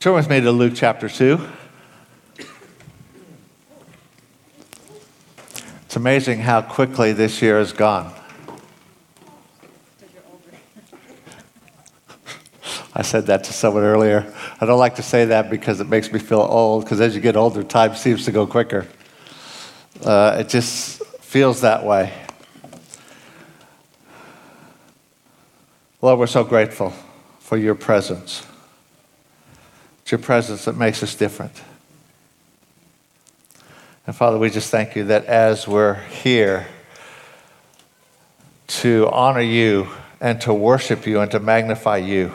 Turn with me to Luke chapter 2. It's amazing how quickly this year has gone. I said that to someone earlier. I don't like to say that because it makes me feel old, because as you get older, time seems to go quicker. Uh, it just feels that way. Lord, we're so grateful for your presence. It's your presence that makes us different. And Father, we just thank you that as we're here to honor you and to worship you and to magnify you,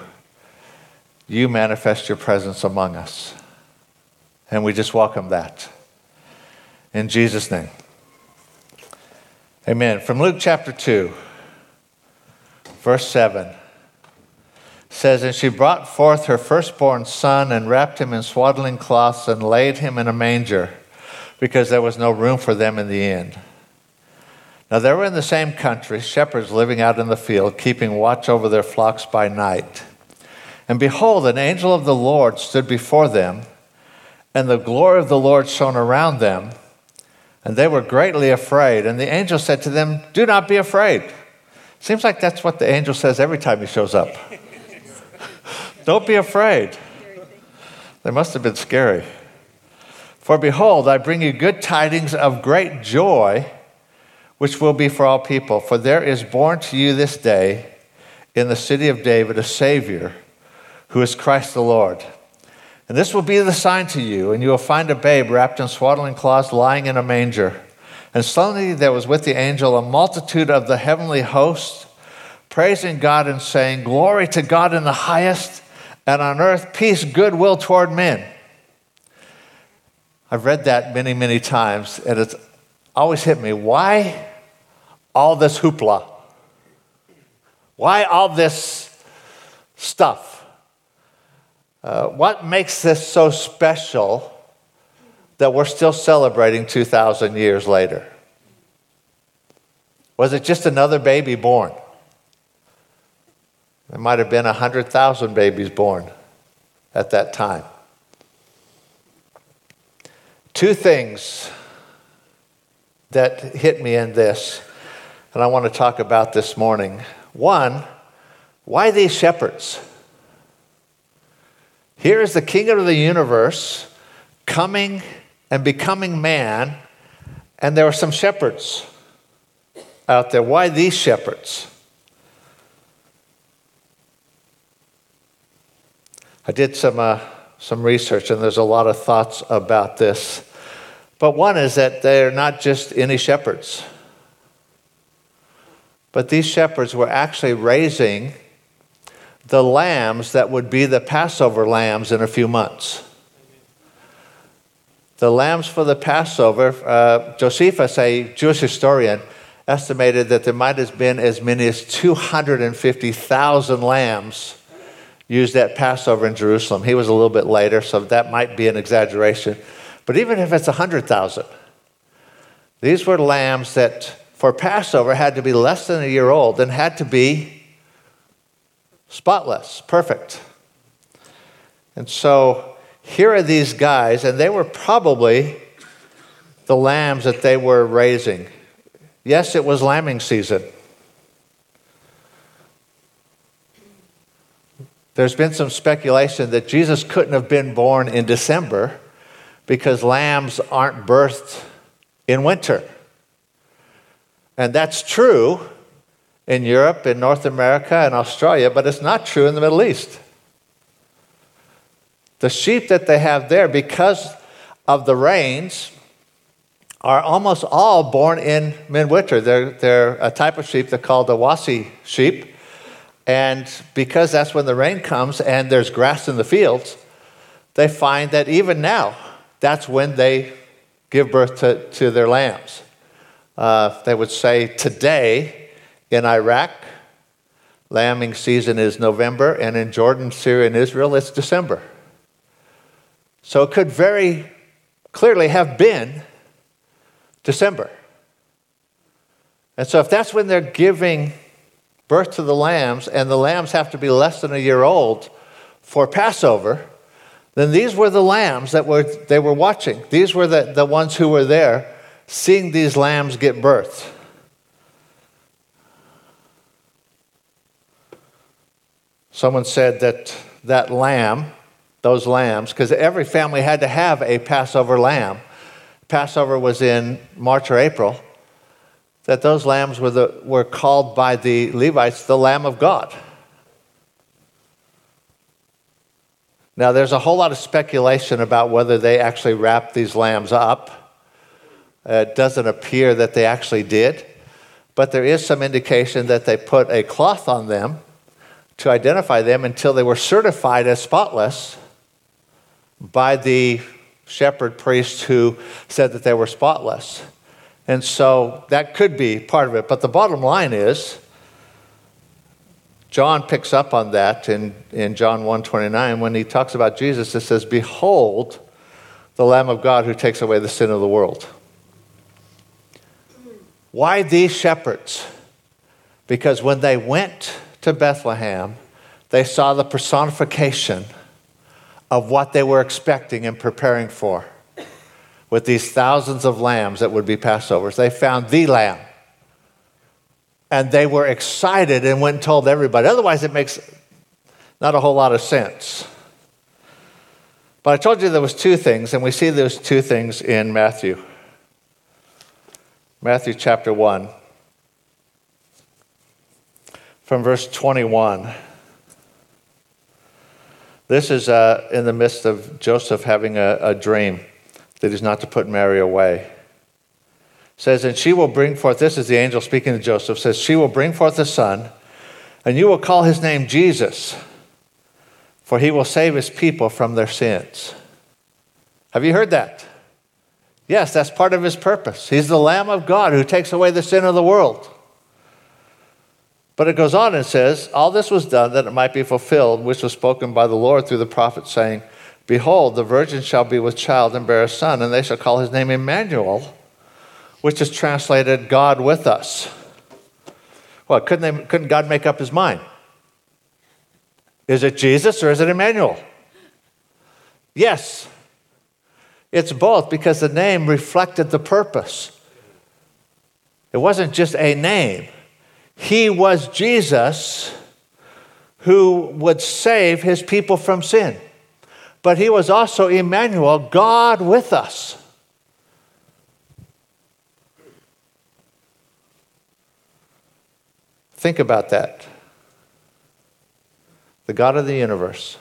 you manifest your presence among us. And we just welcome that. In Jesus' name. Amen. From Luke chapter 2, verse 7 says, And she brought forth her firstborn son and wrapped him in swaddling cloths and laid him in a manger because there was no room for them in the inn. Now they were in the same country shepherds living out in the field, keeping watch over their flocks by night. And behold, an angel of the Lord stood before them, and the glory of the Lord shone around them, and they were greatly afraid. And the angel said to them, Do not be afraid. Seems like that's what the angel says every time he shows up. Don't be afraid. They must have been scary. For behold, I bring you good tidings of great joy, which will be for all people. For there is born to you this day in the city of David a Savior, who is Christ the Lord. And this will be the sign to you, and you will find a babe wrapped in swaddling cloths lying in a manger. And suddenly there was with the angel a multitude of the heavenly host, praising God and saying, Glory to God in the highest, and on earth peace, goodwill toward men. I've read that many, many times, and it's always hit me. Why all this hoopla? Why all this stuff? Uh, what makes this so special that we're still celebrating 2,000 years later? Was it just another baby born? There might have been 100,000 babies born at that time. Two things that hit me in this, and I want to talk about this morning. One, why these shepherds? Here is the king of the universe coming and becoming man, and there are some shepherds out there. Why these shepherds? I did some uh, some research, and there's a lot of thoughts about this. But one is that they're not just any shepherds, but these shepherds were actually raising the lambs that would be the Passover lambs in a few months. The lambs for the Passover, uh, Josephus, a Jewish historian, estimated that there might have been as many as 250,000 lambs used at Passover in Jerusalem. He was a little bit later, so that might be an exaggeration. But even if it's 100,000, these were lambs that for Passover had to be less than a year old and had to be spotless, perfect. And so here are these guys, and they were probably the lambs that they were raising. Yes, it was lambing season. There's been some speculation that Jesus couldn't have been born in December because lambs aren't birthed in winter. And that's true in Europe, in North America, and Australia, but it's not true in the Middle East. The sheep that they have there, because of the rains, are almost all born in midwinter. They're, they're a type of sheep they're called the Awassi sheep. And because that's when the rain comes and there's grass in the fields, they find that even now, that's when they give birth to, to their lambs. Uh, they would say today in Iraq, lambing season is November, and in Jordan, Syria, and Israel, it's December. So it could very clearly have been December. And so if that's when they're giving birth to the lambs, and the lambs have to be less than a year old for Passover, then these were the lambs that were, they were watching. These were the, the ones who were there seeing these lambs get birth. Someone said that that lamb, those lambs, because every family had to have a Passover lamb. Passover was in March or April, that those lambs were, the, were called by the Levites the Lamb of God. Now, there's a whole lot of speculation about whether they actually wrapped these lambs up. Uh, it doesn't appear that they actually did, but there is some indication that they put a cloth on them to identify them until they were certified as spotless by the shepherd priest who said that they were spotless. And so that could be part of it. But the bottom line is, John picks up on that in, in John 1.29 when he talks about Jesus. It says, Behold, the Lamb of God who takes away the sin of the world. Why these shepherds? Because when they went to Bethlehem, they saw the personification of what they were expecting and preparing for with these thousands of lambs that would be Passovers. They found the lamb. And they were excited and went and told everybody. Otherwise, it makes not a whole lot of sense. But I told you there was two things, and we see those two things in Matthew. Matthew chapter 1 from verse 21. This is uh, in the midst of Joseph having a, a dream that he's not to put Mary away. It says, and she will bring forth, this is the angel speaking to Joseph, says, she will bring forth a son, and you will call his name Jesus, for he will save his people from their sins. Have you heard that? Yes, that's part of his purpose. He's the Lamb of God who takes away the sin of the world. But it goes on and says, All this was done that it might be fulfilled, which was spoken by the Lord through the prophet, saying, Behold, the virgin shall be with child and bear a son, and they shall call his name Emmanuel, which is translated God with us. Well, couldn't, they, couldn't God make up his mind? Is it Jesus or is it Emmanuel? Yes. It's both because the name reflected the purpose. It wasn't just a name, he was Jesus who would save his people from sin. But he was also Emmanuel, God with us. Think about that. The God of the universe,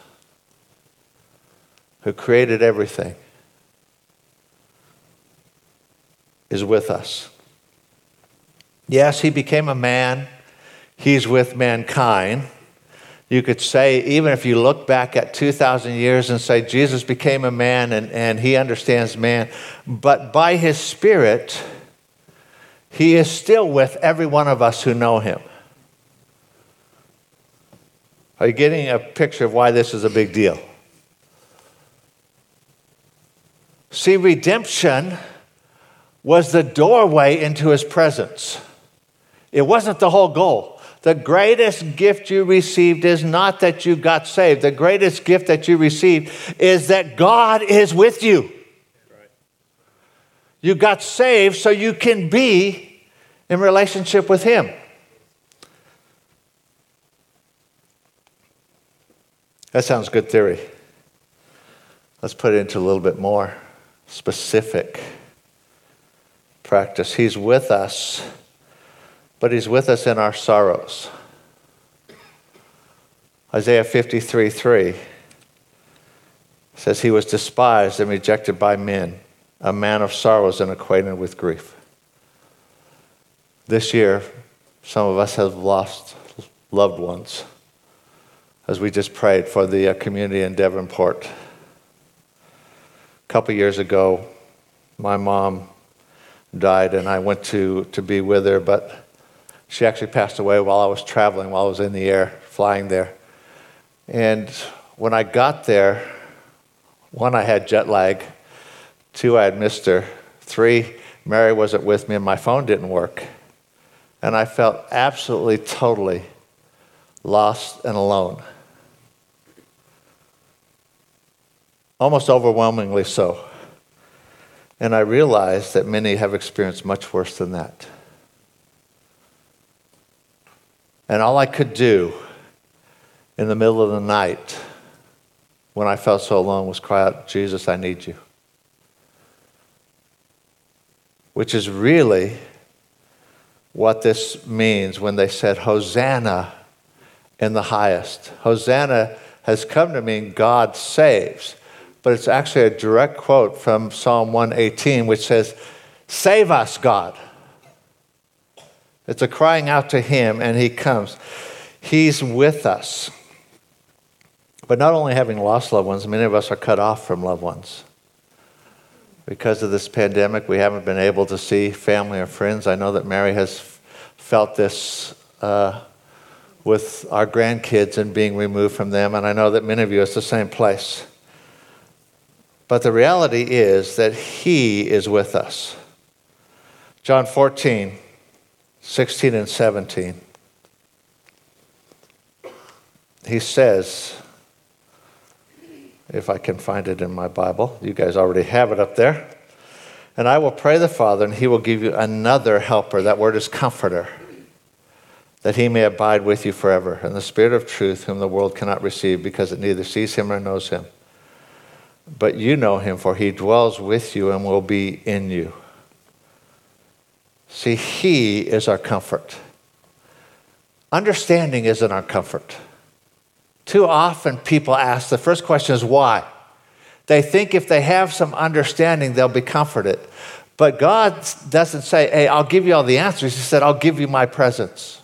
who created everything, is with us. Yes, he became a man, he's with mankind. You could say, even if you look back at 2,000 years and say Jesus became a man and, and he understands man, but by his Spirit, he is still with every one of us who know him. Are you getting a picture of why this is a big deal? See, redemption was the doorway into his presence. It wasn't the whole goal. The greatest gift you received is not that you got saved. The greatest gift that you received is that God is with you. You got saved so you can be in relationship with Him. That sounds good theory. Let's put it into a little bit more specific practice. He's with us but He's with us in our sorrows. Isaiah 53 3 says, He was despised and rejected by men, a man of sorrows and acquainted with grief. This year, some of us have lost loved ones as we just prayed for the uh, community in Devonport. A couple years ago, my mom died, and I went to, to be with her, but she actually passed away while I was traveling, while I was in the air, flying there. And when I got there, one, I had jet lag. Two, I had missed her. Three, Mary wasn't with me and my phone didn't work. And I felt absolutely, totally lost and alone. almost overwhelmingly so. And I realized that many have experienced much worse than that. And all I could do in the middle of the night when I felt so alone was cry out, Jesus, I need you. Which is really what this means when they said, Hosanna in the highest. Hosanna has come to mean God saves, but it's actually a direct quote from Psalm 118, which says, Save us, God. It's a crying out to Him, and He comes. He's with us. But not only having lost loved ones, many of us are cut off from loved ones. Because of this pandemic, we haven't been able to see family or friends. I know that Mary has felt this uh, with our grandkids and being removed from them, and I know that many of you, it's the same place. But the reality is that He is with us. John 14, 16 and 17. He says, if I can find it in my Bible. You guys already have it up there. And I will pray the Father, and he will give you another helper. That word is comforter, that he may abide with you forever. And the Spirit of truth, whom the world cannot receive, because it neither sees him nor knows him. But you know him, for he dwells with you and will be in you. See, he is our comfort. Understanding isn't our comfort. Too often people ask, the first question is why? They think if they have some understanding, they'll be comforted. But God doesn't say, hey, I'll give you all the answers. He said, I'll give you my presence.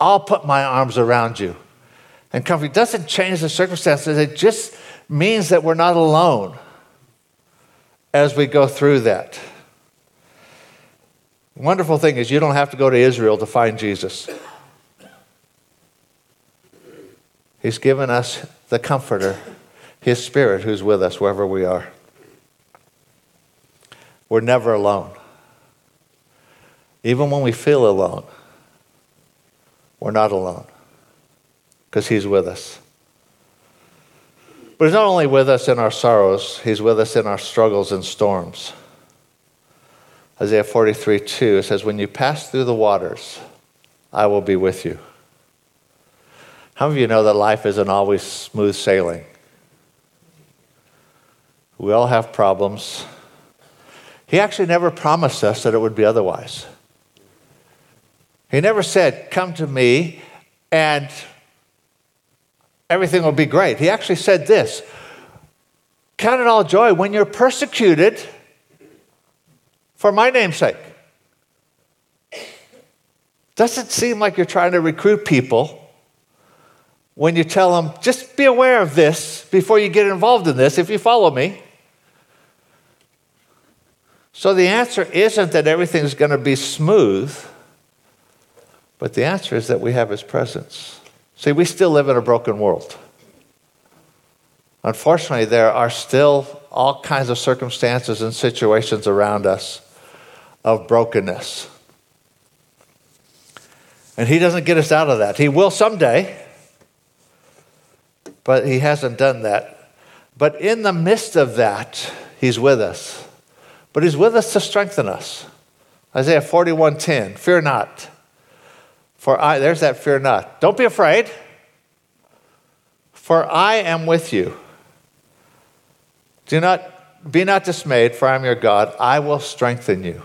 I'll put my arms around you. And comfort doesn't change the circumstances, it just means that we're not alone as we go through that. Wonderful thing is, you don't have to go to Israel to find Jesus. He's given us the Comforter, His Spirit, who's with us wherever we are. We're never alone. Even when we feel alone, we're not alone because He's with us. But He's not only with us in our sorrows, He's with us in our struggles and storms. Isaiah 43 2 says, When you pass through the waters, I will be with you. How many of you know that life isn't always smooth sailing? We all have problems. He actually never promised us that it would be otherwise. He never said, Come to me and everything will be great. He actually said this Count it all joy when you're persecuted for my name's sake. Doesn't seem like you're trying to recruit people when you tell them, just be aware of this before you get involved in this, if you follow me. So the answer isn't that everything's going to be smooth, but the answer is that we have His presence. See, we still live in a broken world. Unfortunately, there are still all kinds of circumstances and situations around us of brokenness. And He doesn't get us out of that. He will someday but he hasn't done that. But in the midst of that, he's with us. But he's with us to strengthen us. Isaiah 41:10, fear not. For I there's that fear not. Don't be afraid. For I am with you. Do not be not dismayed, for I am your God. I will strengthen you.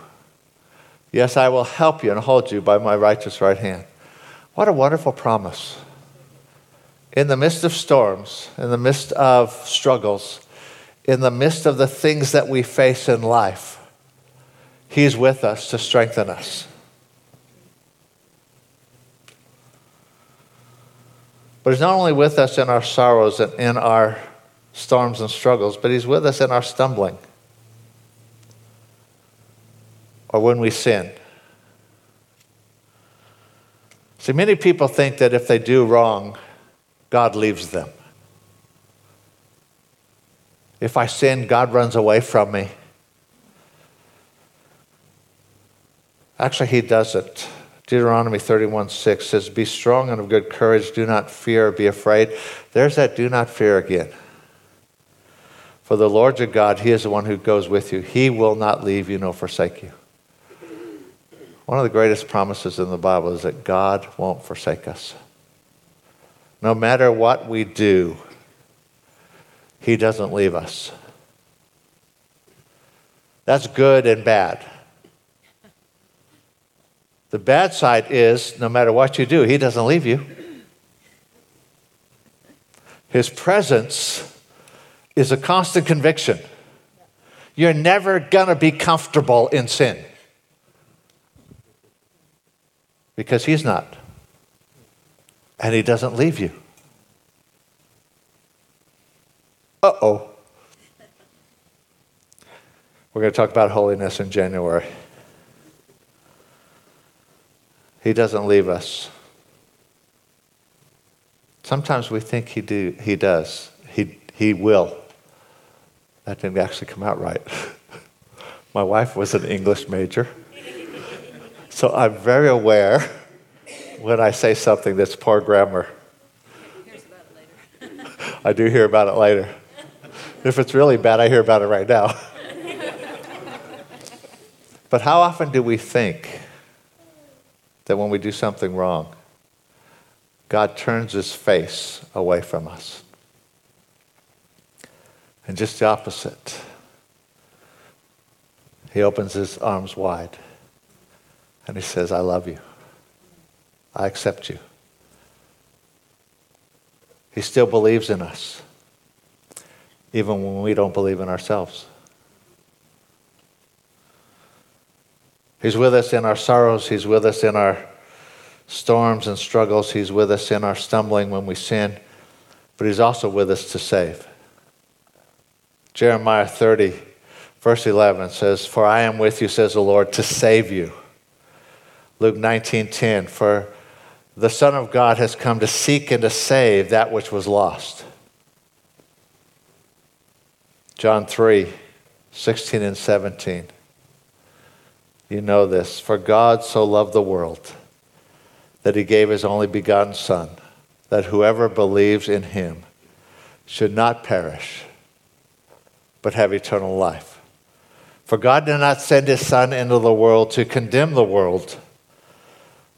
Yes, I will help you and hold you by my righteous right hand. What a wonderful promise in the midst of storms, in the midst of struggles, in the midst of the things that we face in life, He's with us to strengthen us. But He's not only with us in our sorrows and in our storms and struggles, but He's with us in our stumbling or when we sin. See, many people think that if they do wrong, God leaves them. If I sin, God runs away from me. Actually, He doesn't. Deuteronomy 31 6 says, Be strong and of good courage. Do not fear be afraid. There's that do not fear again. For the Lord your God, He is the one who goes with you. He will not leave you nor forsake you. One of the greatest promises in the Bible is that God won't forsake us. No matter what we do, He doesn't leave us. That's good and bad. The bad side is no matter what you do, He doesn't leave you. His presence is a constant conviction. You're never going to be comfortable in sin because He's not. And He doesn't leave you. Uh oh. We're going to talk about holiness in January. He doesn't leave us. Sometimes we think he, do, he does. He, he will. That didn't actually come out right. My wife was an English major. So I'm very aware when I say something that's poor grammar. I do hear about it later. If it's really bad, I hear about it right now. but how often do we think that when we do something wrong, God turns his face away from us? And just the opposite. He opens his arms wide and he says, I love you. I accept you. He still believes in us, even when we don't believe in ourselves. He's with us in our sorrows, He's with us in our storms and struggles, He's with us in our stumbling when we sin, but He's also with us to save. Jeremiah 30, verse 11 says, For I am with you, says the Lord, to save you. Luke 19:10, for the Son of God has come to seek and to save that which was lost. John 3, 16 and 17. You know this. For God so loved the world that he gave his only begotten Son, that whoever believes in him should not perish but have eternal life. For God did not send his Son into the world to condemn the world,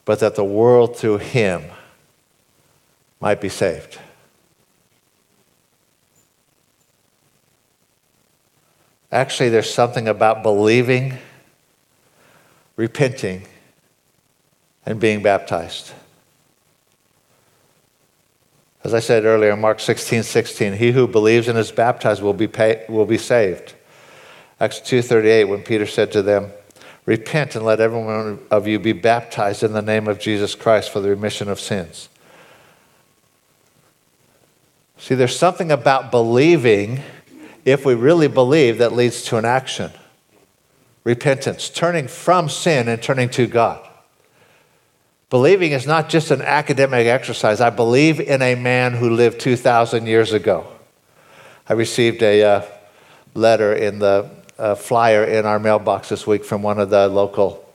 but that the world through him might be saved. Actually, there's something about believing, repenting, and being baptized. As I said earlier, Mark 16, 16, he who believes and is baptized will be, pay, will be saved. Acts 2.38, when Peter said to them, Repent and let every one of you be baptized in the name of Jesus Christ for the remission of sins. See, there's something about believing, if we really believe, that leads to an action repentance, turning from sin and turning to God. Believing is not just an academic exercise. I believe in a man who lived 2,000 years ago. I received a uh, letter in the uh, flyer in our mailbox this week from one of the local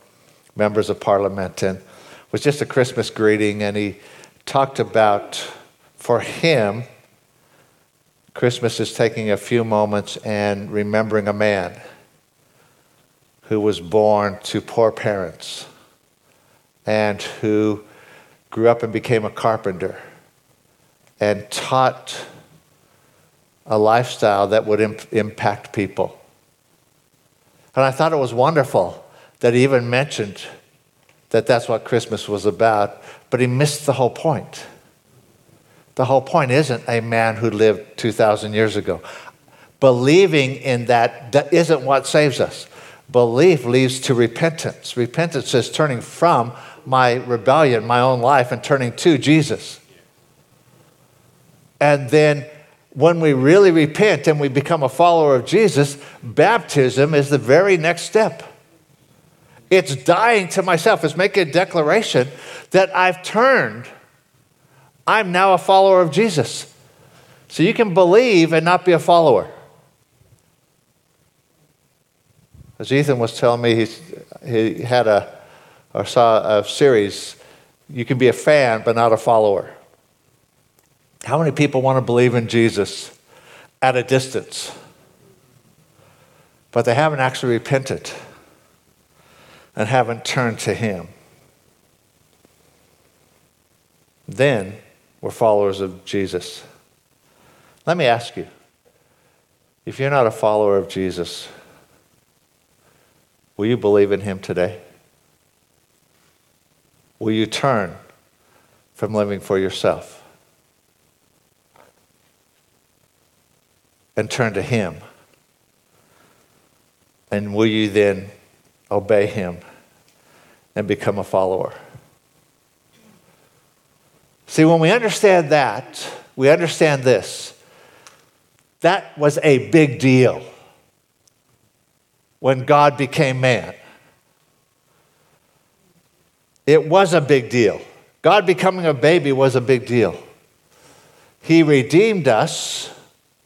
members of parliament, and it was just a Christmas greeting. And he talked about, for him, Christmas is taking a few moments and remembering a man who was born to poor parents and who grew up and became a carpenter and taught a lifestyle that would imp- impact people. And I thought it was wonderful that he even mentioned that that's what Christmas was about, but he missed the whole point. The whole point isn't a man who lived 2,000 years ago. Believing in that, that isn't what saves us. Belief leads to repentance. Repentance is turning from my rebellion, my own life, and turning to Jesus. And then when we really repent and we become a follower of Jesus, baptism is the very next step. It's dying to myself, it's making a declaration that I've turned. I'm now a follower of Jesus. So you can believe and not be a follower. As Ethan was telling me, he's, he had a or saw a series, you can be a fan but not a follower. How many people want to believe in Jesus at a distance? but they haven't actually repented and haven't turned to Him. Then we're followers of Jesus. Let me ask you if you're not a follower of Jesus, will you believe in Him today? Will you turn from living for yourself and turn to Him? And will you then obey Him and become a follower? See, when we understand that, we understand this. That was a big deal when God became man. It was a big deal. God becoming a baby was a big deal. He redeemed us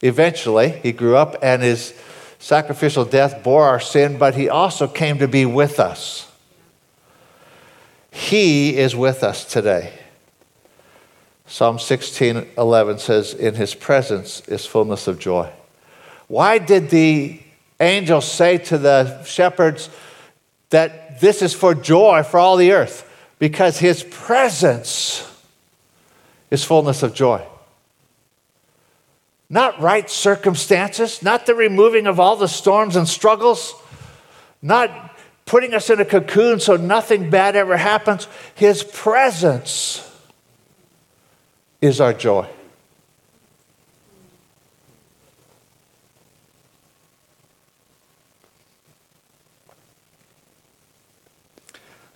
eventually. He grew up and his sacrificial death bore our sin, but he also came to be with us. He is with us today. Psalm 16 11 says, In his presence is fullness of joy. Why did the angel say to the shepherds that this is for joy for all the earth? because his presence is fullness of joy. Not right circumstances, not the removing of all the storms and struggles, not putting us in a cocoon so nothing bad ever happens. His presence is our joy.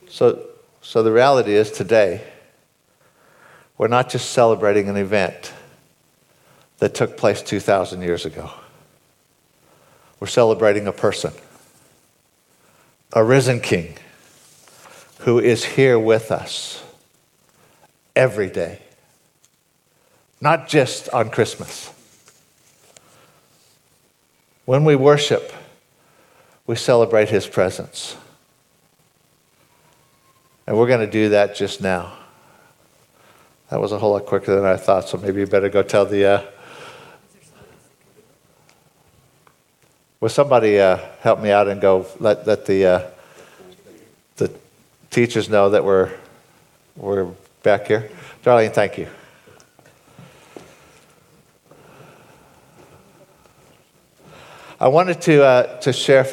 So, so the reality is today, we're not just celebrating an event that took place 2,000 years ago. We're celebrating a person, a risen king who is here with us every day, not just on Christmas. When we worship, we celebrate his presence. And we're going to do that just now. That was a whole lot quicker than I thought, so maybe you better go tell the. Uh... Will somebody uh, help me out and go let, let the, uh, the teachers know that we're, we're back here? Darlene, thank you. I wanted to, uh, to share,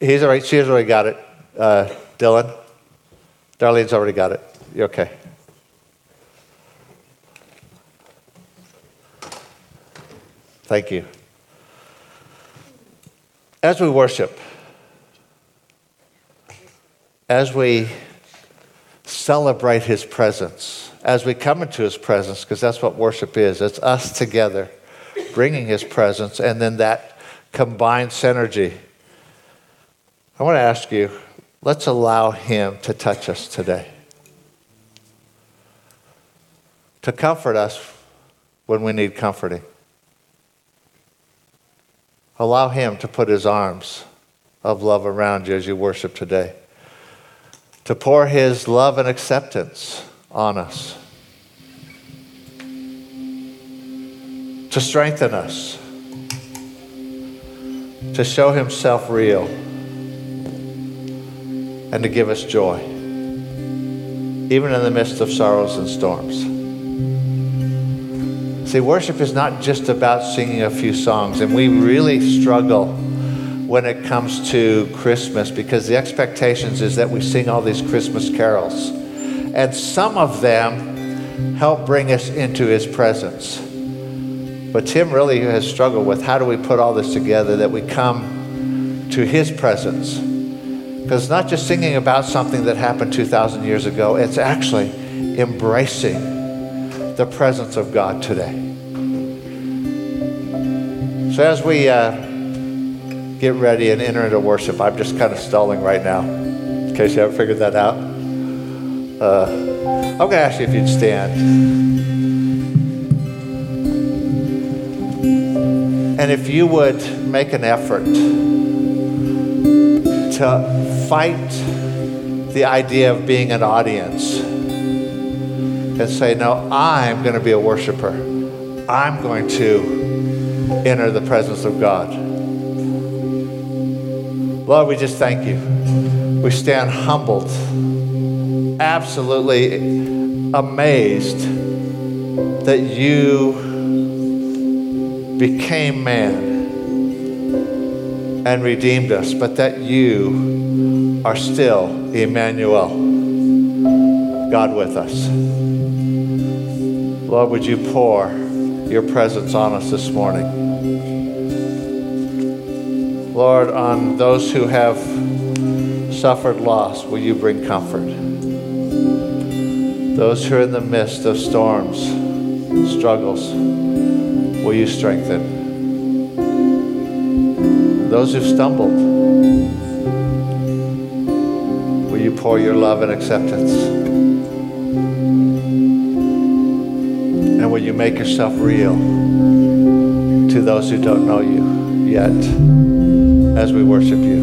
he's already, she's already got it, uh, Dylan. Darlene's already got it. You're okay. Thank you. As we worship, as we celebrate his presence, as we come into his presence, because that's what worship is it's us together bringing his presence, and then that combined synergy. I want to ask you Let's allow Him to touch us today, to comfort us when we need comforting. Allow Him to put His arms of love around you as you worship today, to pour His love and acceptance on us, to strengthen us, to show Himself real. And to give us joy, even in the midst of sorrows and storms. See, worship is not just about singing a few songs, and we really struggle when it comes to Christmas because the expectations is that we sing all these Christmas carols. And some of them help bring us into his presence. But Tim really has struggled with how do we put all this together that we come to his presence because it's not just singing about something that happened 2,000 years ago, it's actually embracing the presence of God today. So as we uh, get ready and enter into worship, I'm just kind of stalling right now, in case you haven't figured that out. Uh, I'm going to ask you if you'd stand. And if you would make an effort to fight the idea of being an audience and say, No, I'm going to be a worshiper. I'm going to enter the presence of God. Lord, we just thank you. We stand humbled, absolutely amazed that you became man and redeemed us, but that you are still Emmanuel, God with us. Lord, would you pour your presence on us this morning? Lord, on those who have suffered loss, will you bring comfort? Those who are in the midst of storms, struggles, will you strengthen? Those who've stumbled, will you pour your love and acceptance? Make yourself real to those who don't know you yet as we worship you?